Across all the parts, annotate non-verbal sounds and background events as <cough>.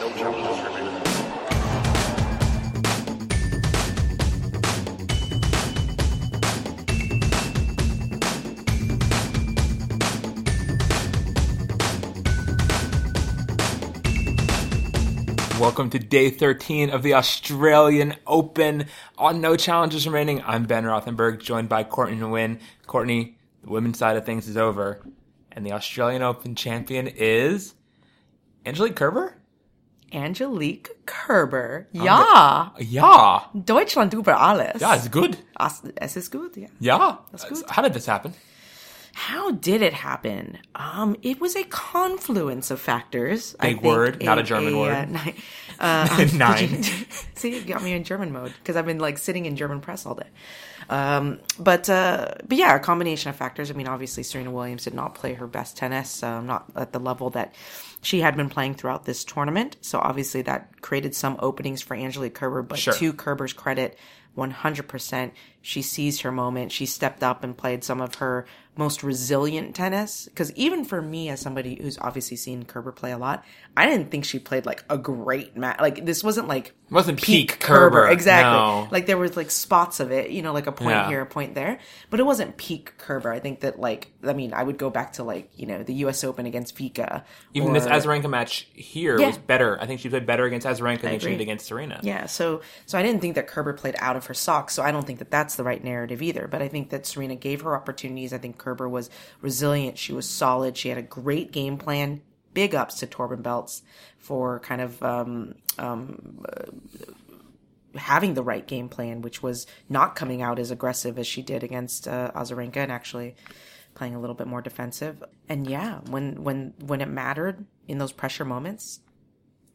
Welcome to day 13 of the Australian Open. On no challenges remaining, I'm Ben Rothenberg, joined by Courtney Nguyen. Courtney, the women's side of things is over, and the Australian Open champion is Angelique Kerber. Angelique Kerber. Ja, Yeah, Deutschland über alles. yeah, it's good. As- Es ist gut, yeah. Yeah, good. How did this happen? How did it happen? Um, it was a confluence of factors. I Big think. word, not a German word. Uh, <laughs> uh, Nine. <laughs> <laughs> See, it got me in German mode because I've been like sitting in German press all day. Um, but uh, but yeah, a combination of factors. I mean, obviously Serena Williams did not play her best tennis, um, not at the level that she had been playing throughout this tournament. So obviously that created some openings for Angelique Kerber. But Sure. to Kerber's credit, 100%, she seized her moment. She stepped up and played some of her most resilient tennis. Because even for me, as somebody who's obviously seen Kerber play a lot, I didn't think she played like a great match. Like this wasn't like It wasn't peak Kerber. Exactly. No. Like there was like spots of it, you know, like a point Yeah. here, a point there, but it wasn't peak Kerber. I think that like, I mean, I would go back to like, you know, the U.S. Open against Vika. Even or- this Azarenka match here Yeah. was better. I think she played better against Azarenka than she did against Serena. Yeah, so so I didn't think that Kerber played out of her socks. So I don't think that that's the right narrative either. But I think that Serena gave her opportunities. I think Kerber was resilient. She was solid. She had a great game plan. Big ups to Torben Beltz for kind of um, um, having the right game plan, which was not coming out as aggressive as she did against uh, Azarenka and actually playing a little bit more defensive. And yeah, when when when it mattered in those pressure moments,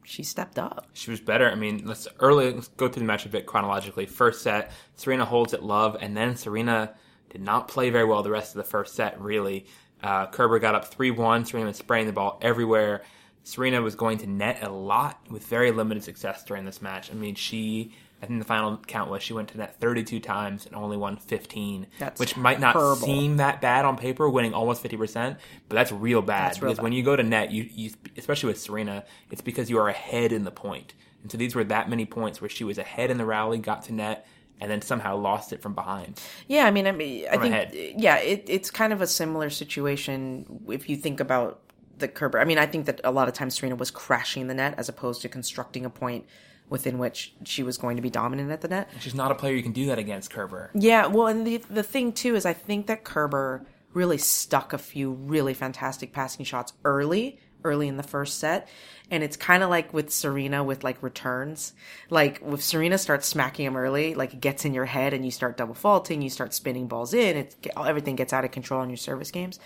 she stepped up. She was better. I mean, let's early let's go through the match a bit chronologically. First set, Serena holds it love, and then Serena did not play very well the rest of the first set. Really, uh, Kerber got up three one. Serena was spraying the ball everywhere. Serena was going to net a lot with very limited success during this match. I mean, she. I think the final count was she went to net 32 times and only won 15, That's which might not terrible. seem that bad on paper, winning almost 50%, but that's real bad That's real because when you go to net, you, you especially with Serena, it's because you are ahead in the point. And so these were that many points where she was ahead in the rally, got to net, and then somehow lost it from behind. Yeah, I mean, I mean, I think, ahead. yeah, it, it's kind of a similar situation if you think about the Kerber. I mean, I think that a lot of times Serena was crashing the net as opposed to constructing a point within which she was going to be dominant at the net. She's not a player you can do that against Kerber. Yeah, well, and the the thing too is I think that Kerber really stuck a few really fantastic passing shots early, early in the first set. And it's kind of like with Serena with like returns. Like if Serena starts smacking them early, like it gets in your head and you start double faulting, you start spinning balls in, it everything gets out of control in your service games.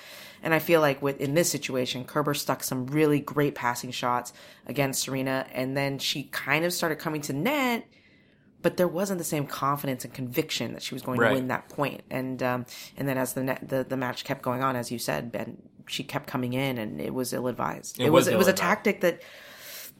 And I feel like with in this situation, Kerber stuck some really great passing shots against Serena, and then she kind of started coming to net but there wasn't the same confidence and conviction that she was going Right. to win that point. And um, and then as the, net, the the match kept going on, as you said, Ben, she kept coming in, and it was ill advised. It, was was it was a tactic that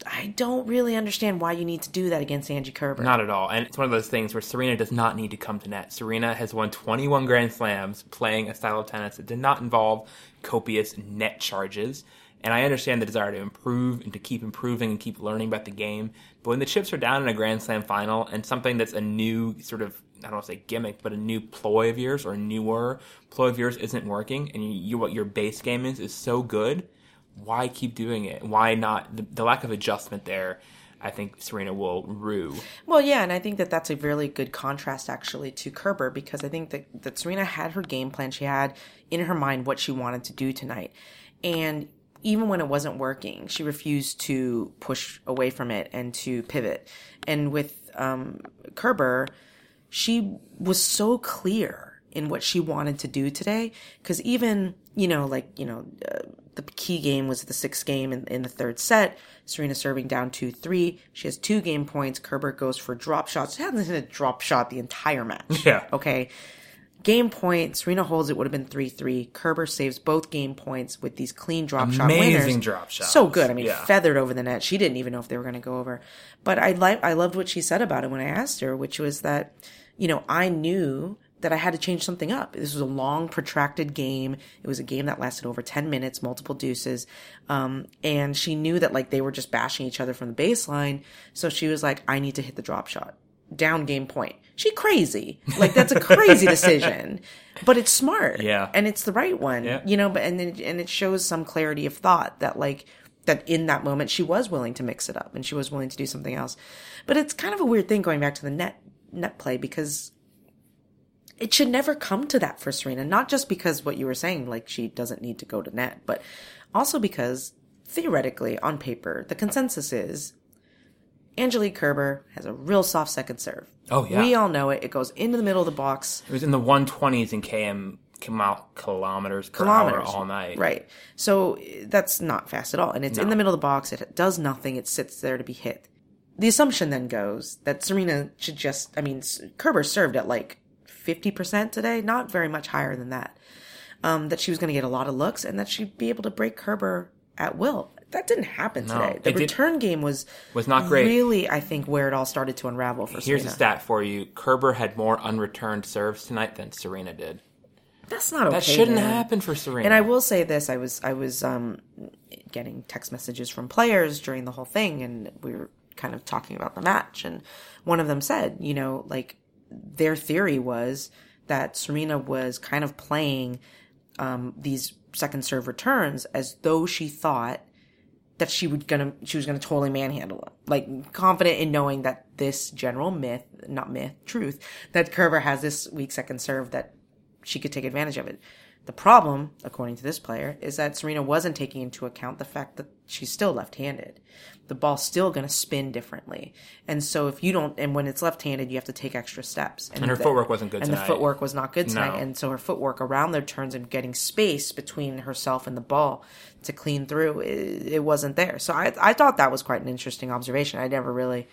I don't really understand why you need to do that against Angie Kerber. Not at all. And it's one of those things where Serena does not need to come to net. Serena has won 21 Grand Slams playing a style of tennis that did not involve copious net charges. And I understand the desire to improve and to keep improving and keep learning about the game. But when the chips are down in a Grand Slam final and something that's a new sort of, I don't want to say gimmick, but a new ploy of yours or a newer ploy of yours isn't working and you, you what your base game is is so good, why keep doing it? Why not? The, the lack of adjustment there, I think Serena will rue. Well, yeah, and I think that that's a really good contrast actually to Kerber because I think that, that Serena had her game plan. She had in her mind what she wanted to do tonight. And even when it wasn't working, she refused to push away from it and to pivot. And with um, Kerber, she was so clear in what she wanted to do today. Because even you know like you know uh, the key game was the sixth game in, in the third set. Serena serving down 2-3 she has two game points. Kerber goes for drop shots. She hasn't hit a drop shot the entire match. Yeah. okay. Game point serena holds it would have been 3-3 kerber saves both game points with these clean drop shot Amazing winners. drop shots. so good. I mean Yeah. feathered over the net. She didn't even know if they were going to go over. But i like i loved what she said about it when i asked her which was that you know i knew that I had to change something up. This was a long, protracted game. It was a game that lasted over 10 minutes, multiple deuces. Um, and she knew that like they were just bashing each other from the baseline. So she was like, I need to hit the drop shot. Down game point. She crazy. Like that's a crazy <laughs> decision, but it's smart. Yeah. And it's the right one, Yeah. you know, but, and then, and it shows some clarity of thought that like, that in that moment she was willing to mix it up and she was willing to do something else. But it's kind of a weird thing going back to the net, net play because it should never come to that for Serena. Not just because what you were saying, like she doesn't need to go to net, but also because theoretically, on paper, the consensus is Angelique Kerber has a real soft second serve. Oh, yeah. We all know it. It goes into the middle of the box. It was in the 120s in km kilometers per Kilometers hour all night. Right. So that's not fast at all. And it's in the middle of the box. It does nothing. It sits there to be hit. The assumption then goes that Serena should just, I mean, Kerber served at like 50% today, not very much higher than that. Um, that she was going to get a lot of looks and that she'd be able to break Kerber at will. That didn't happen today. The it did- return game was Was not great. Really, I think where it all started to unravel for Serena. Here's Serena. a stat for you: Kerber had more unreturned serves tonight than Serena did. That's not okay. That shouldn't man. happen for Serena. And I will say this: I was I was um, getting text messages from players during the whole thing, and we were kind of talking about the match, and one of them said, you know, like their theory was that Serena was kind of playing um, these second serve returns as though she thought that she would gonna she was gonna totally manhandle him. Like confident in knowing that this general myth, not myth, truth, that Kerber has this weak second serve that she could take advantage of it. The problem, according to this player, is that Serena wasn't taking into account the fact that she's still left-handed. The ball's still going to spin differently, and so if you don't, and when it's left-handed, you have to take extra steps. And her the- footwork wasn't good tonight. And tonight. the footwork was not good tonight, No. and so her footwork around their turns and getting space between herself and the ball to clean through, it, it wasn't there. So I, I thought that was quite an interesting observation. I never really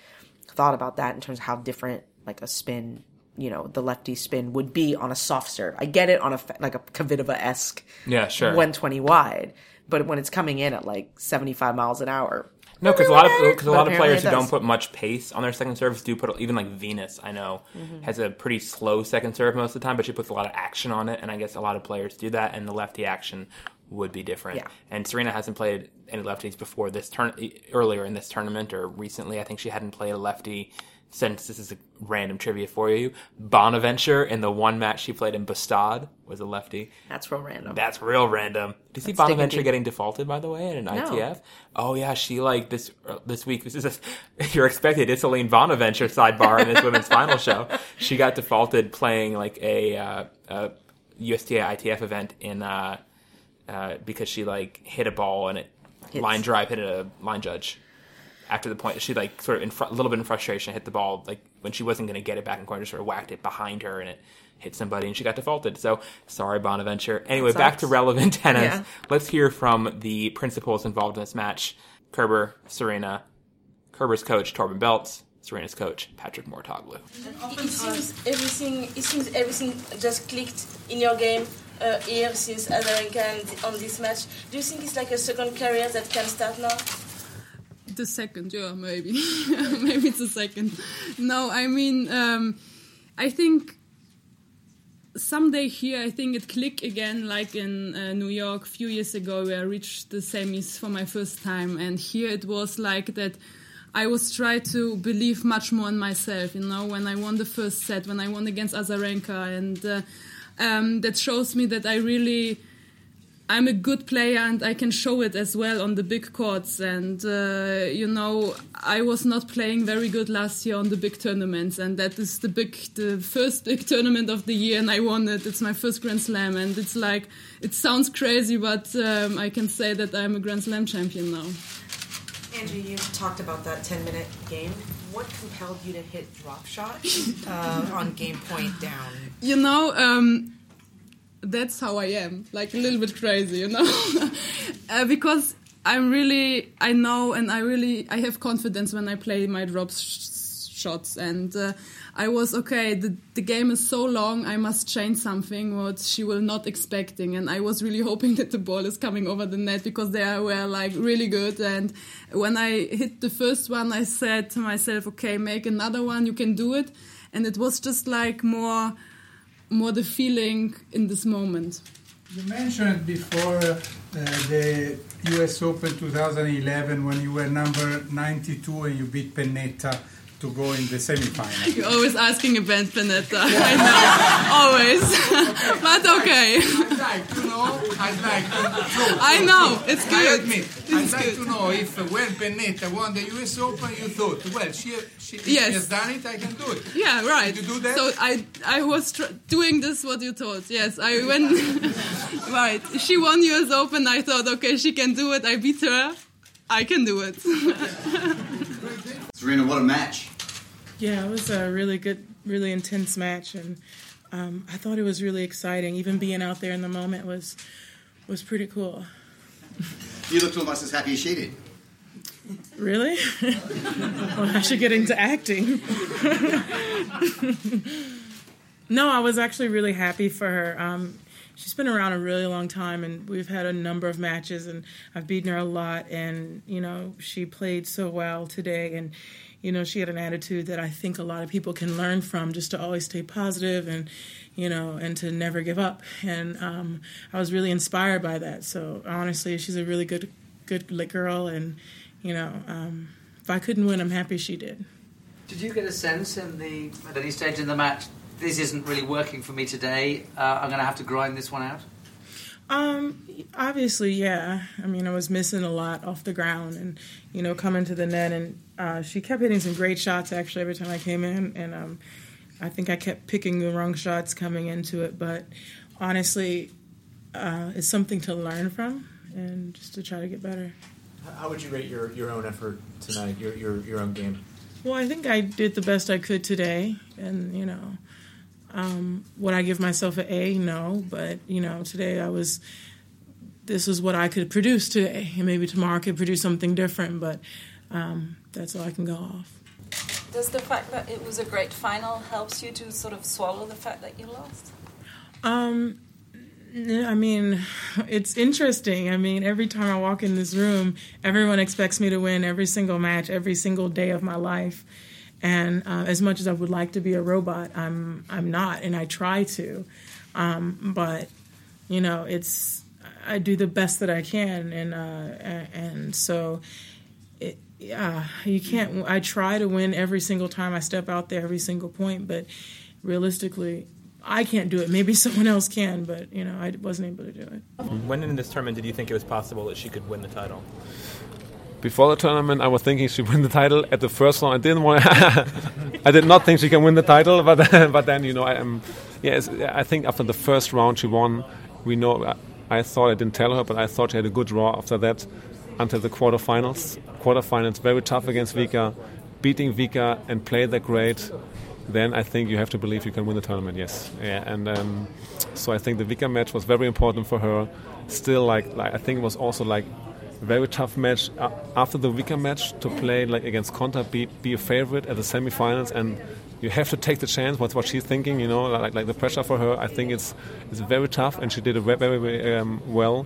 thought about that in terms of how different like a spin, you know, the lefty spin would be on a soft serve. I get it on a like a Kvitova esque Yeah, sure. 120 wide, but when it's coming in at like 75 miles an hour, No, because a lot of because a lot of players who don't put much pace on their second serves do put even like Venus. I know Mm-hmm. has a pretty slow second serve most of the time, but she puts a lot of action on it, and I guess a lot of players do that, and the lefty action would be different. Yeah. And Serena hasn't played any lefties before this turn earlier in this tournament or recently. I think she hadn't played a lefty since this is a random trivia for you. Bonaventure in the one match she played in Bastad was a lefty. that's real random. That's real random. Do you see Bonaventure getting defaulted by the way in an No. ITF? Oh yeah, she like this uh, this week. This is a, <laughs> you're expected. It's Ysaline Bonaventure sidebar in this women's final show. <laughs> She got defaulted playing like a, uh, a USTA ITF event in uh, uh, because she like hit a ball and it Hits. line drive hit a line judge. After the point, she like sort of in fr- a little bit in frustration hit the ball like when she wasn't going to get it back in corner, just sort of whacked it behind her and it hit somebody and she got defaulted. So sorry, Bonaventure. Anyway, back to relevant <laughs> tennis. Yeah. Let's hear from the principals involved in this match: Kerber, Serena, Kerber's coach Torben Beltz, Serena's coach Patrick Mouratoglou. It seems everything. It seems everything just clicked in your game uh, here since Azarenka and on this match. Do you think it's like a second career that can start now? The second, yeah, maybe, <laughs> maybe it's a second. No, I mean, um, I think someday here, I think it click again, like in uh, New York a few years ago, where I reached the semis for my first time, and here it was like that. I was trying to believe much more in myself, you know, when I won the first set, when I won against Azarenka, and uh, um, that shows me that I really I'm a good player and I can show it as well on the big courts. And uh, you know, I was not playing very good last year on the big tournaments, and that is the big, the first big tournament of the year, and I won it. It's my first Grand Slam, and it's like it sounds crazy, but um, I can say that I'm a Grand Slam champion now. Angie, you talked about that 10 minute game. What compelled you to hit drop shot <laughs> uh, on game point down? You know. Um, that's how I am, like a little bit crazy, you know, <laughs> uh, because I'm really, I know, and I really, I have confidence when I play my drop sh- shots, and uh, I was okay. The the game is so long, I must change something what she will not expecting, and I was really hoping that the ball is coming over the net because they were like really good. And when I hit the first one, I said to myself, okay, make another one, you can do it, and it was just like more more the feeling in this moment. You mentioned before uh, the US Open 2011 when you were number 92 and you beat Pennetta to go in the semi-final. <laughs> You're always asking about Pennetta. <laughs> I know, always. <laughs> but okay. I'd like to know. I'd like to. I know it's I good. admit. It's I'd like good. to know if uh, when Pennetta won the US Open, you thought, well, she, she, Yes. she has done it, I can do it. Yeah, right. Did you do that? So I I was tr- doing this what you told. Yes, I went. right. She won U.S. Open. I thought, okay, she can do it. I beat her. I can do it. Serena, what a match. Yeah, it was a really good, really intense match, and um, I thought it was really exciting. Even being out there in the moment was was pretty cool. You looked almost as happy as she did. Really? <laughs> well, I should get into acting. <laughs> no, I was actually really happy for her. Um, she's been around a really long time, and we've had a number of matches, and I've beaten her a lot. And you know, she played so well today, and you know, she had an attitude that I think a lot of people can learn from, just to always stay positive and you know, and to never give up. And um, I was really inspired by that. So honestly, she's a really good, good girl, and you know, um, if I couldn't win, I'm happy she did. Did you get a sense in the at any stage in the match? This isn't really working for me today. Uh, I'm going to have to grind this one out. Um, obviously, yeah. I mean, I was missing a lot off the ground, and you know, coming to the net, and uh, she kept hitting some great shots actually every time I came in, and um, I think I kept picking the wrong shots coming into it. But honestly, uh, it's something to learn from, and just to try to get better. How would you rate your, your own effort tonight, your, your, your own game? Well, I think I did the best I could today, and you know, um, would I give myself an A? No, but you know, today I was. This is what I could produce today, and maybe tomorrow I could produce something different. But um, that's all I can go off. Does the fact that it was a great final helps you to sort of swallow the fact that you lost? Um, I mean, <laughs> it's interesting. I mean, every time I walk in this room, everyone expects me to win every single match, every single day of my life. And uh, as much as I would like to be a robot, I'm I'm not, and I try to. Um, but you know, it's I do the best that I can, and uh, and so. It, yeah, you can't. I try to win every single time I step out there, every single point, but realistically, I can't do it. Maybe <laughs> someone else can, but you know, I wasn't able to do it. When in this tournament did you think it was possible that she could win the title? Before the tournament, I was thinking she win the title. At the first round. I didn't want. <laughs> I did not think she can win the title, but <laughs> but then you know, I am. Yes, I think after the first round she won. We know. I, I thought I didn't tell her, but I thought she had a good draw after that, until the quarterfinals. Quarterfinals very tough against Vika, beating Vika and play that great. Then I think you have to believe you can win the tournament. Yes, yeah, and um, so I think the Vika match was very important for her. Still, like, like I think it was also like very tough match after the Vika match to play like against Konta, be be a favorite at the semifinals, and you have to take the chance. What's what she's thinking, you know, like like the pressure for her. I think it's it's very tough, and she did it very very, um, well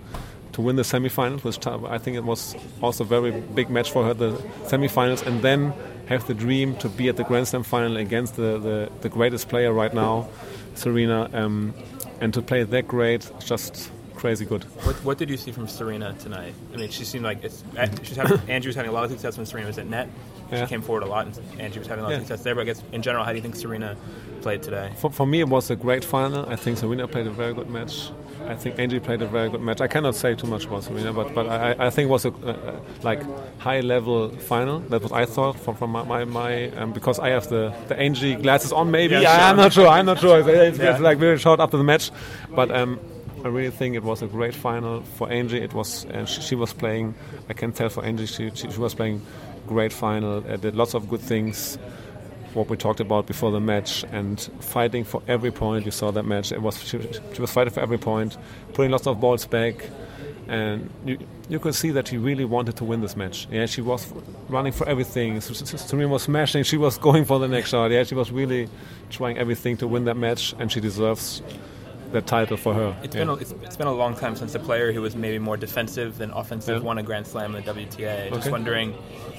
to win the semifinals. Tough. I think it was also a very big match for her, the semifinals, and then have the dream to be at the Grand Slam final against the the, the greatest player right now, Serena, um, and to play that great, just crazy good. What, what did you see from Serena tonight? I mean, she seemed like it's, she's having, <coughs> Andrew was having a lot of success when Serena was at net. Yeah. She came forward a lot, and Andrew was having a lot Yeah. of success there. But I guess in general, how do you think Serena played today? For, for me, it was a great final. I think Serena played a very good match. I think Angie played a very good match. I cannot say too much about Serena, but but I, I think it was a, uh, like high level final. That was I thought from from my my, my um, because I have the the Angie glasses on. Maybe Yeah, I, am not sure. I'm not sure. It's, it's, Yeah. it's like very short after the match, but um, I really think it was a great final for Angie. It was uh, she, she was playing. I can tell for Angie she she, she was playing great final. Uh, did lots of good things what we talked about before the match and fighting for every point. You saw that match. It was she, she was fighting for every point, putting lots of balls back, and you you could see that she really wanted to win this match. Yeah, she was running for everything. Serena was smashing. She was <laughs> going for the next shot. Yeah, she was really trying everything to win that match, and she deserves that title for her. It's yeah. been a, it's, it's been a long time since a player who was maybe more defensive than offensive Yeah. won a Grand Slam in the WTA. Just wondering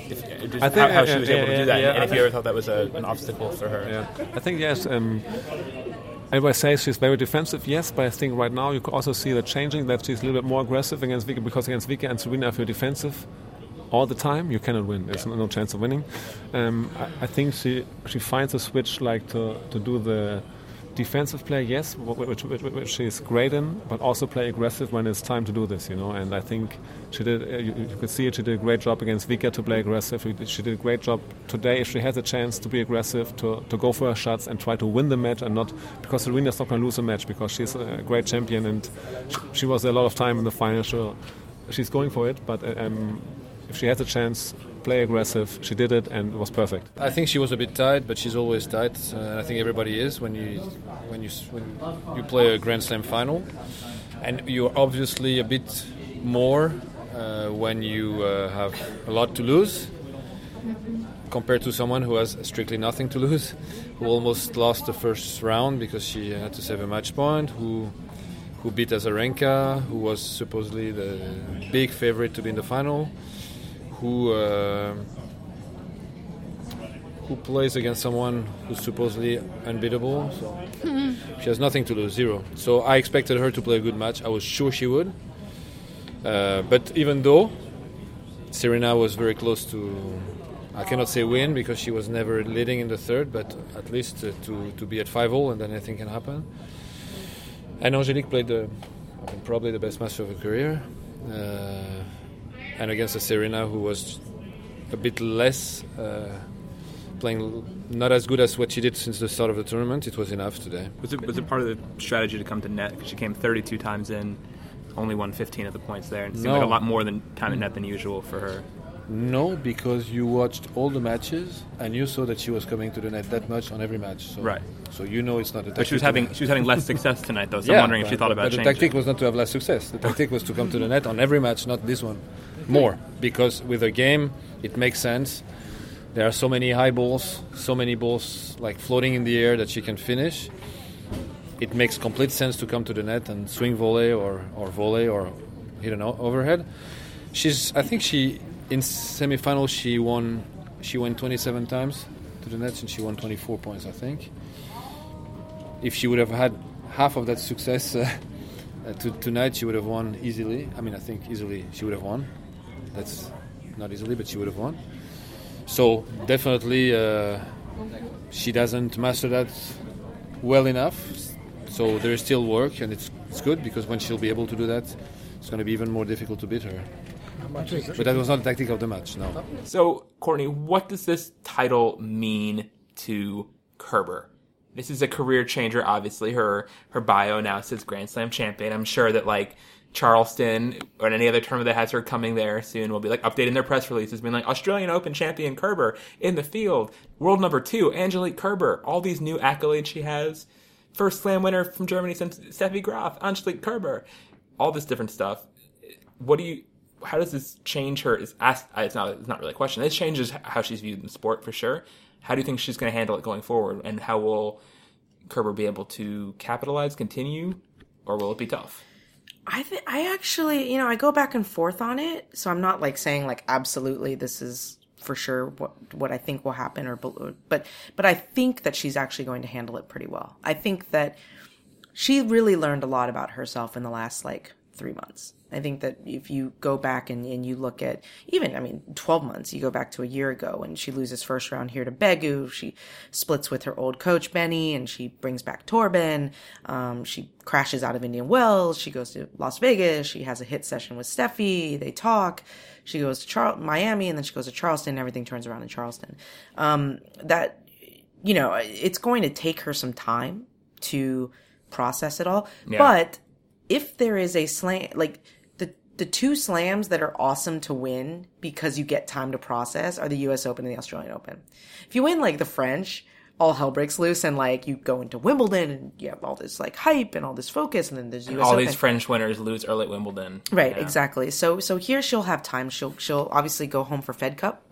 if, uh, just I think, how, how uh, she was yeah, able to do that, yeah, and if you ever thought that was a, an obstacle for her. Yeah, I think yes. Um, Everybody says she's very defensive, yes, but I think right now you could also see that changing, that she's a little bit more aggressive against Vika, because against Vika and Serena, if you're defensive all the time, you cannot win. There's no, no chance of winning. Um, I, I, think she she finds a switch like to, to do the defensive play, yes, which, which, which, she's great in, but also play aggressive when it's time to do this, you know. And I think she did. Uh, you, you, could see it. She did a great job against Vika to play aggressive. She did a great job today. If she has a chance to be aggressive, to, to go for her shots and try to win the match, and not because Serena's not going to lose a match because she's a great champion and she, she was a lot of time in the final. So she's going for it, but um, if she has a chance play aggressive. She did it and it was perfect. I think she was a bit tight, but she's always tight. Uh, I think everybody is when you when you when you play a Grand Slam final, and you're obviously a bit more uh, when you uh, have a lot to lose compared to someone who has strictly nothing to lose, who almost lost the first round because she had to save a match point, who who beat Azarenka, who was supposedly the big favorite to be in the final who uh, who plays against someone who's supposedly unbeatable. So mm-hmm. <laughs> she has nothing to lose, zero. So I expected her to play a good match. I was sure she would. Uh, but even though Serena was very close to, I cannot say win because she was never leading in the third, but at least uh, to to be at five all and then anything can happen. And Angelique played the, probably the best match of her career. Uh, and against a Serena who was a bit less uh, playing not as good as what she did since the start of the tournament. It was enough today. Was it was it part of the strategy to come to net? Because she came 32 times in, only won 15 of the points there, and it seemed no. like a lot more than time at net than usual for her. No, because you watched all the matches and you saw that she was coming to the net that much on every match. So, right. So you know it's not a tactic. But she was having <laughs> she was having less success tonight though. So yeah, I'm wondering if she thought about but changing. the tactic was not to have less success. The tactic was to come to the net on every match, not this one more because with a game it makes sense. There are so many high balls, so many balls like floating in the air that she can finish. It makes complete sense to come to the net and swing volley or, or volley or hit an overhead. She's I think she in semifinal she won she went 27 times to the nets and she won 24 points I think. If she would have had half of that success <laughs> uh, to, tonight, she would have won easily. I mean, I think easily she would have won. That's not easily, but she would have won. So definitely, uh, she doesn't master that well enough. So there is still work, and it's it's good because when she'll be able to do that, it's going to be even more difficult to beat her. But that was not the tactic of the match, no. So, Courtney, what does this title mean to Kerber? This is a career changer, obviously. Her her bio now says Grand Slam champion. I'm sure that like Charleston or any other tournament that has her coming there soon will be like updating their press releases, being like Australian Open champion Kerber in the field, world number two Angelique Kerber, all these new accolades she has, first slam winner from Germany since Steffi Graf, Angelique Kerber, all this different stuff. What do you? How does this change her? Is asked. Uh, it's not. It's not really a question. This changes how she's viewed in sport for sure. How do you think she's going to handle it going forward, and how will Kerber be able to capitalize, continue, or will it be tough? I th- I actually, you know, I go back and forth on it, so I'm not like saying like absolutely this is for sure what what I think will happen or but but I think that she's actually going to handle it pretty well. I think that she really learned a lot about herself in the last like 3 months. I think that if you go back and, and you look at even, I mean, 12 months, you go back to a year ago and she loses first round here to Begu. She splits with her old coach, Benny, and she brings back Torben. Um, she crashes out of Indian Wells. She goes to Las Vegas. She has a hit session with Steffi. They talk. She goes to Char- Miami and then she goes to Charleston and everything turns around in Charleston. Um, that, you know, it's going to take her some time to process it all. Yeah. But if there is a slam, like, the the two slams that are awesome to win because you get time to process are the US Open and the Australian Open. If you win like the French, all hell breaks loose and like you go into Wimbledon and you have all this like hype and all this focus and then there's US all Open. these French winners lose early at Wimbledon. Right, yeah. exactly. So so here she'll have time. She'll she'll obviously go home for Fed Cup.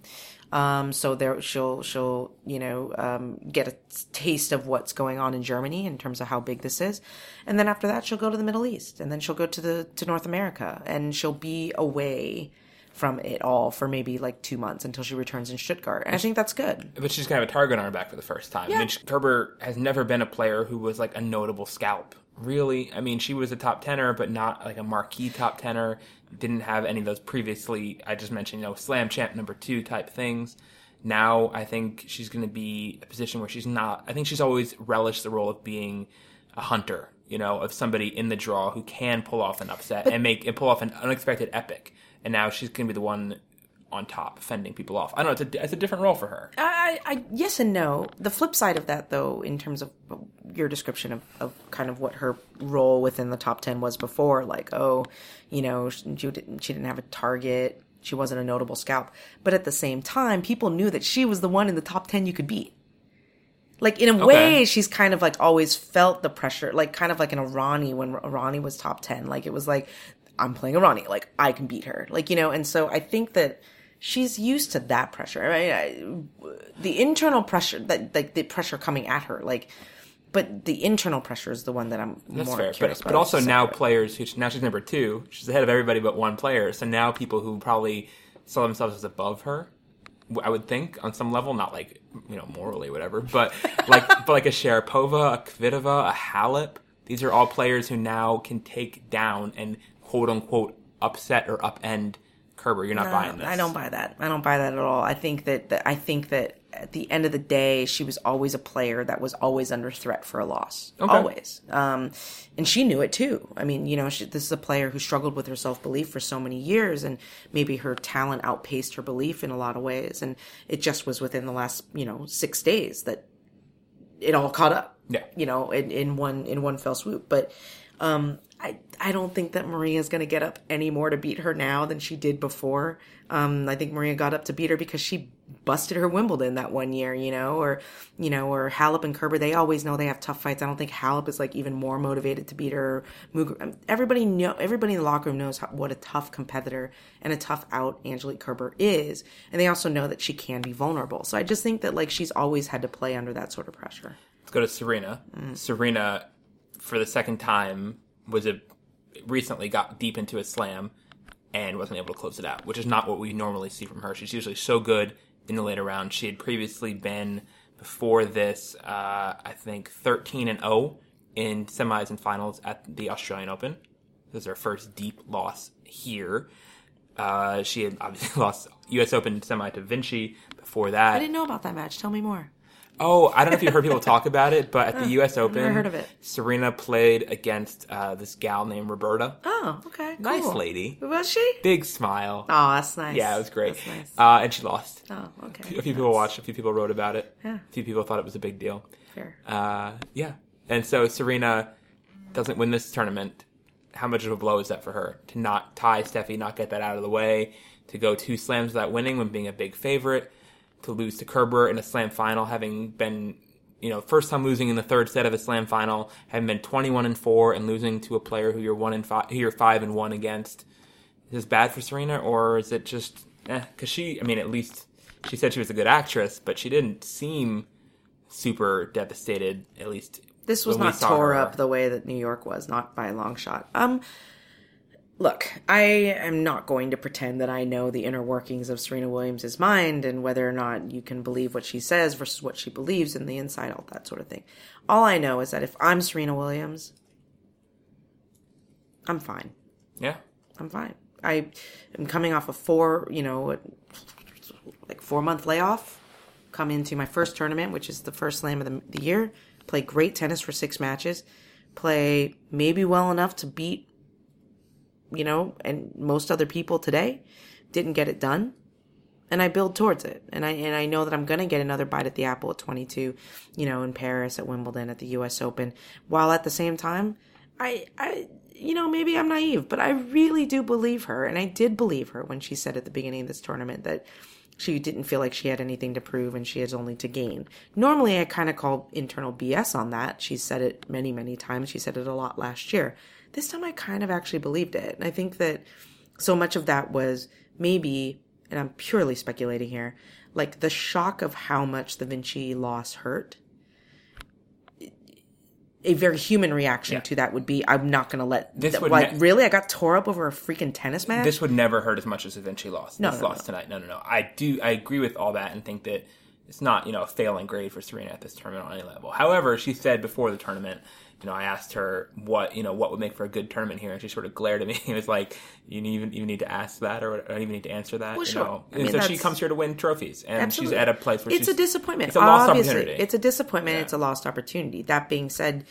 Um, so there, she'll she'll you know um, get a taste of what's going on in Germany in terms of how big this is, and then after that she'll go to the Middle East, and then she'll go to the to North America, and she'll be away from it all for maybe like two months until she returns in Stuttgart. And I think that's good. But she's gonna have a target on her back for the first time. Yeah. I mean, Kerber has never been a player who was like a notable scalp. Really, I mean, she was a top tenor, but not like a marquee top tenor. Didn't have any of those previously. I just mentioned, you know, slam champ number two type things. Now I think she's going to be a position where she's not. I think she's always relished the role of being a hunter, you know, of somebody in the draw who can pull off an upset and make and pull off an unexpected epic. And now she's going to be the one on top, fending people off. I don't know. It's a, it's a different role for her. I, I yes and no. The flip side of that, though, in terms of your description of, of kind of what her role within the top ten was before, like oh, you know, she didn't she didn't have a target, she wasn't a notable scalp, but at the same time, people knew that she was the one in the top ten you could beat. Like in a Okay. way, she's kind of like always felt the pressure, like kind of like an Errani when Errani was top ten. Like it was like I'm playing Errani, like I can beat her, like you know. And so I think that she's used to that pressure. Right? I, the internal pressure, that like the pressure coming at her, like. But the internal pressure is the one that I'm That's more fair, curious but, about. but also now separate. players who now she's number two. She's ahead of everybody but one player. So now people who probably saw themselves as above her, I would think on some level, not like you know morally or whatever, but <laughs> like but like a Sharapova, a Kvitova, a Halep. These are all players who now can take down and quote unquote upset or upend Kerber. You're not No, buying this. I don't buy that. I don't buy that at all. I think that, that I think that at the end of the day, she was always a player that was always under threat for a loss. Okay. Always. Um, and she knew it too. I mean, you know, she, this is a player who struggled with her self belief for so many years, and maybe her talent outpaced her belief in a lot of ways. And it just was within the last, you know, six days that it all caught up. Yeah. You know, in, in one in one fell swoop. But um, I I don't think that Maria's going to get up any more to beat her now than she did before. Um, I think Maria got up to beat her because she busted her Wimbledon that one year, you know, or you know, or Halep and Kerber. They always know they have tough fights. I don't think Halep is like even more motivated to beat her. Um, Everybody know everybody in the locker room knows how, what a tough competitor and a tough out Angelique Kerber is, and they also know that she can be vulnerable. So I just think that like she's always had to play under that sort of pressure. Let's go to Serena. Serena, for the second time, was a recently got deep into a slam and wasn't able to close it out, which is not what we normally see from her. She's usually so good in the later round. She had previously been before this, uh, I think, thirteen and zero in semis and finals at the Australian Open. This is her first deep loss here. Uh, she had obviously <laughs> lost U.S. Open semi to Vinci before that. I didn't know about that match. Tell me more. Oh, I don't know if you heard people talk <laughs> about it, but at the U.S. Open, heard of it. Serena played against uh, this gal named Roberta. Oh, okay. Nice cool. lady. Was she? Big smile. Oh, that's nice. Yeah, it was great. That's nice. Uh, and she lost. Oh, okay. A few people watched. A few people wrote about it. Yeah. A few people thought it was a big deal. Fair. Uh, yeah. And so Serena doesn't win this tournament. How much of a blow is that for her to not tie Steffi, not get that out of the way, to go two slams without winning when being a big favorite, to lose to Kerber in a slam final, having been, you know, first time losing in the third set of a slam final, having been twenty one and four, and losing to a player who you're one and five, who you're five and one against. Is this bad for Serena, or is it just, eh? Because she, I mean, at least she said she was a good actress, but she didn't seem super devastated. At least This was not tore her. up the way that New York was, not by a long shot. Um, look, I am not going to pretend that I know the inner workings of Serena Williams' mind and whether or not you can believe what she says versus what she believes in the inside, all that sort of thing. All I know is that if I'm Serena Williams, I'm fine. Yeah. I'm fine. I am coming off a four, you know, like four month layoff. Come into my first tournament, which is the first slam of the, the year. Play great tennis for six matches. Play maybe well enough to beat, you know, and most other people today. Didn't get it done, and I build towards it. And I and I know that I'm gonna get another bite at the apple at 22, you know, in Paris, at Wimbledon, at the U.S. Open. While at the same time, I I you know, maybe I'm naive, but I really do believe her. And I did believe her when she said at the beginning of this tournament that she didn't feel like she had anything to prove and she has only to gain. Normally, I kind of call internal BS on that. She said it many, many times. She said it a lot last year. This time, I kind of actually believed it. And I think that so much of that was maybe, and I'm purely speculating here, like the shock of how much the Vinci loss hurt a very human reaction Yeah. to that would be I'm not going to let This th- would like ne- really I got tore up over a freaking tennis match. This would never hurt as much as eventually lost. No, this no, loss no. tonight. No, no, no. I do. I agree with all that and think that it's not you know a failing grade for Serena at this tournament on any level. However, she said before the tournament, you know, I asked her what you know what would make for a good tournament here, and she sort of glared at me <laughs> and was like, "You even even need to ask that, or, I don't even need to answer that." Well, you sure. know? I And mean, so she comes here to win trophies, and Absolutely. she's at a place where it's a disappointment. It's a lost Obviously, opportunity. It's a disappointment. It's a lost opportunity. That being said,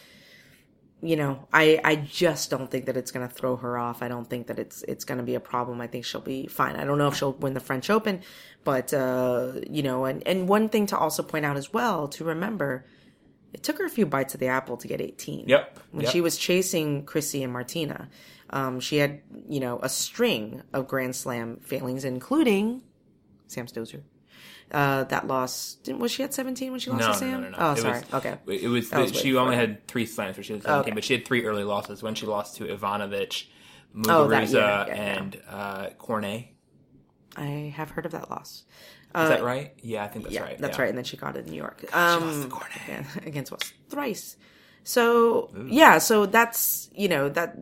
you know, I I just don't think that it's going to throw her off. I don't think that it's it's going to be a problem. I think she'll be fine. I don't know if she'll win the French Open, but uh, you know, and and one thing to also point out as well to remember. It took her a few bites of the apple to get 18. Yep. When Yep. she was chasing Chrissy and Martina, um, she had, you know, a string of Grand Slam failings, including Sam Stosur. Uh, that loss, didn't, was she at 17 when she lost no, to Sam? no, no, no. Oh, It sorry. was- okay. It was, she only before. had three slams where she was 17, Okay. but she had three early losses when she lost to Ivanovic, Oh, Muguruza, yeah, yeah, yeah. and uh, Cornet. I have heard of that loss. Is that right? Yeah, I think that's yeah, right. That's yeah. right. And then she got it in New York. Um, yeah, <laughs> against what? Thrice. So yeah, so that's you know that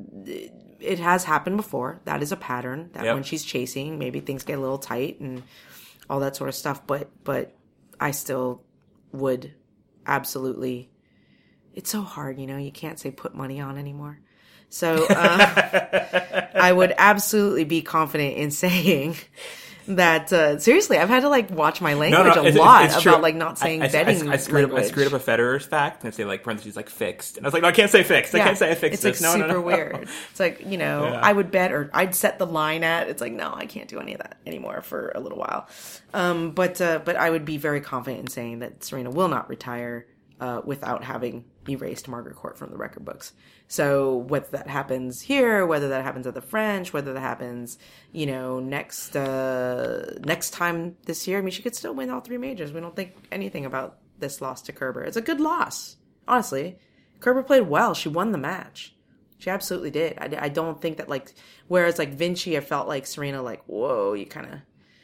it has happened before. That is a pattern. That Yep. when she's chasing, maybe things get a little tight and all that sort of stuff. But but I still would absolutely. It's so hard, you know. You can't say put money on anymore. So uh, <laughs> I would absolutely be confident in saying that. Uh, seriously, I've had to like watch my language a it's- lot it's about true. like not saying I, I, betting. I, I screwed up. I screwed up a Federer's fact and I say like parentheses like fixed, and I was like, no, I can't say fixed. I can't say I fixed It's like no, super no, no. weird. It's like you know, Yeah. I would bet or I'd set the line at. It's like no, I can't do any of that anymore for a little while. Um, but uh, but I would be very confident in saying that Serena will not retire uh, without having erased Margaret Court from the record books. So whether that happens here, whether that happens at the French, whether that happens, you know, next uh, next time this year, I mean, she could still win all three majors. We don't think anything about this loss to Kerber. It's a good loss, honestly. Kerber played well. She won the match. She absolutely did. I, I don't think that like whereas like Vinci, I felt like Serena like whoa, you kind of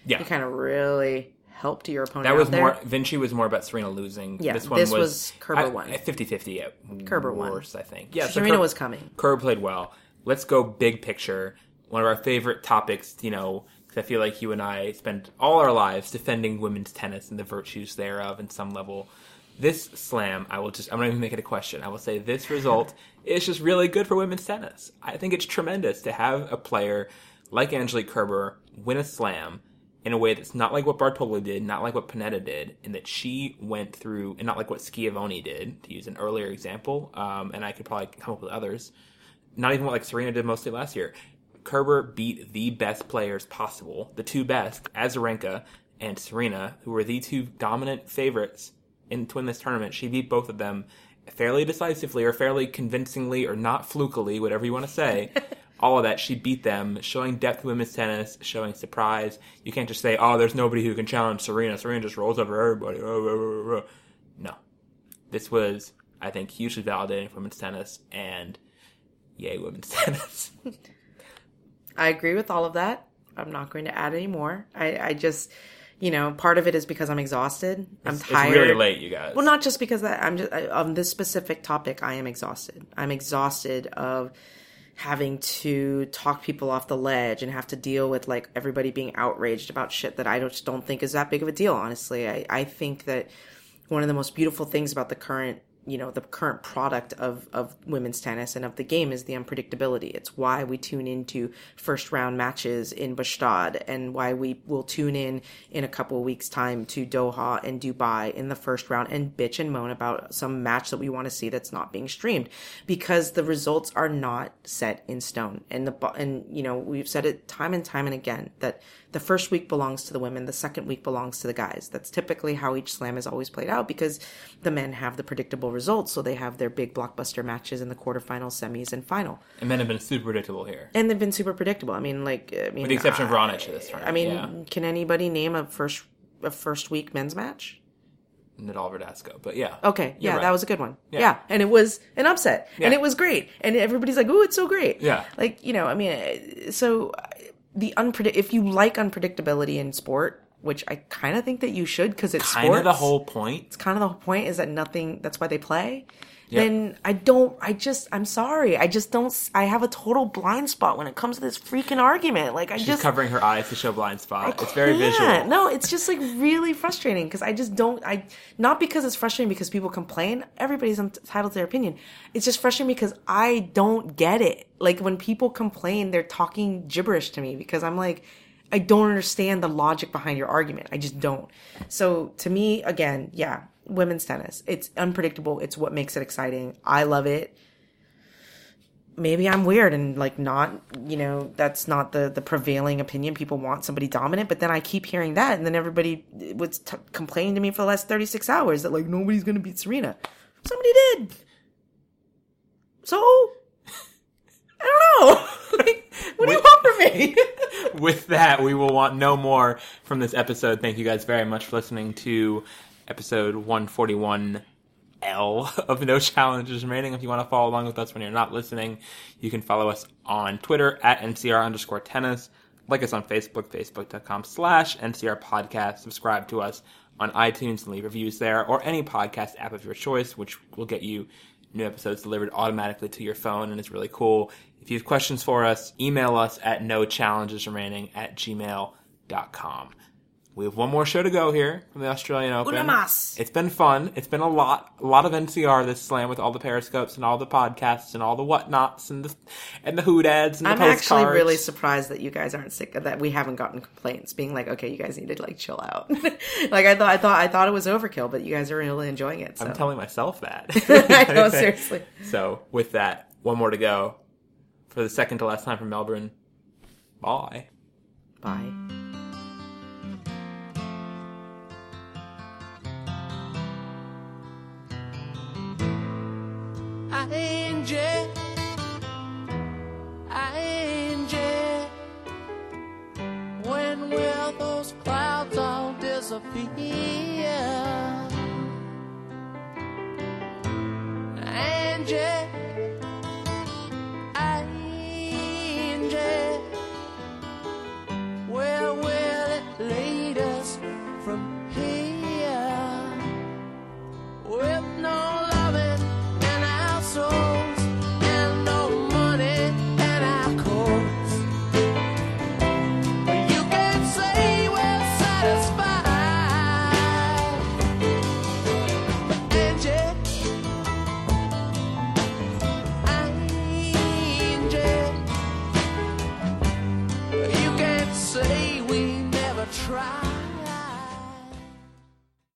Yeah. you kind of really helped your opponent. That was more. Vinci was more about Serena losing. Yeah, this one this was, was Kerber I- won. 50-50 at Kerber won. worst, I think. Yeah, Serena Kerber- was coming. Kerber played well. Let's go big picture. One of our favorite topics, you know, because I feel like you and I spend all our lives defending women's tennis and the virtues thereof in some level. This slam, I will just, I'm not even make it a question. I will say this <laughs> result is just really good for women's tennis. I think it's tremendous to have a player like Angelique Kerber win a slam in a way that's not like what Bartoli did, not like what Pennetta did, and that she went through, and not like what Schiavone did, to use an earlier example. Um, and I could probably come up with others. Not even what like Serena did mostly last year. Kerber beat the best players possible, the two best, Azarenka and Serena, who were the two dominant favorites in to win this tournament. She beat both of them fairly decisively, or fairly convincingly, or not flukily, whatever you want to say. <laughs> All of that, she beat them, showing depth in women's tennis, showing surprise. You can't just say, "Oh, there's nobody who can challenge Serena. Serena just rolls over everybody." Oh, oh, oh. oh, oh. No, this was, I think, hugely validating for women's tennis, and yay, women's <laughs> tennis. I agree with all of that. I'm not going to add any more. I, I just, you know, part of it is because I'm exhausted. I'm It's- it's tired. really late, you guys. Well, not just because that I'm just I, on this specific topic. I am exhausted. I'm exhausted of having to talk people off the ledge and have to deal with like everybody being outraged about shit that I just don't think is that big of a deal. Honestly, I, I think that one of the most beautiful things about the current you know the current product of of women's tennis and of the game is the unpredictability. It's why we tune into first round matches in Bastad and why we will tune in in a couple weeks time to Doha and Dubai in the first round and bitch and moan about some match that we want to see that's not being streamed because the results are not set in stone. And the and you know we've said it time and time and again that the first week belongs to the women the second week belongs to the guys. That's typically how each slam is always played out because the men have the predictable results so they have their big blockbuster matches in the quarterfinals semis and final and men have been super predictable here. and they've been super predictable i mean like i mean With the exception of I- Raonic this tournament. i mean yeah. can anybody name a first a first week men's match Nadal Verdasco, but yeah. Okay, yeah, right. that was a good one. Yeah. Yeah. and it was an upset, Yeah. and it was great, and everybody's like, "Oh, it's so great." Yeah. like you know, I mean, so uh, the unpredict. If you like unpredictability in sport, which I kind of think that you should because it's Kind of the whole point. It's kind of the whole point is that nothing. That's why they play. Yep. Then I don't. I just. I'm sorry. I just don't. I have a total blind spot when it comes to this freaking argument. Like I She's just covering her eyes to show blind spot. It's very visual. No, it's just like really frustrating because I just don't. I not because it's frustrating because people complain. Everybody's entitled to their opinion. It's just frustrating because I don't get it. Like when people complain, they're talking gibberish to me because I'm like, I don't understand the logic behind your argument. I just don't. So to me, again, yeah, women's tennis. It's unpredictable. It's what makes it exciting. I love it maybe I'm weird and like not, you know, that's not the the prevailing opinion. People want somebody dominant, but then I keep hearing that, and then everybody was t- complaining to me for the last 36 hours that like nobody's gonna beat Serena. Somebody did. So I don't know. <laughs> Like, what do you want from me? <laughs> With that, we will want no more from this episode. Thank you guys very much for listening to episode 141 L <laughs> of No Challenges Remaining. If you want to follow along with us when you're not listening, you can follow us on Twitter at NCR underscore tennis. Like us on Facebook, facebook.com slash NCR podcast. Subscribe to us on iTunes and leave reviews there or any podcast app of your choice, which will get you new episodes delivered automatically to your phone and it's really cool. If you have questions for us, email us at no challenges remaining at gmail.com. We have one more show to go here from the Australian Open. Una. It's been fun. It's been a lot, a lot of NCR this slam with all the periscopes and all the podcasts and all the whatnots and the and the hoodads and the I'm actually really surprised that you guys aren't sick of that. We haven't gotten complaints being like, okay, you guys need to like chill out. <laughs> like I thought, I thought, I thought it was overkill, but you guys are really enjoying it. So. I'm telling myself that. <laughs> I know, seriously. <laughs> So with that, one more to go for the second to last time from Melbourne. Bye. Bye. Angie, Angie, when will those clouds all disappear?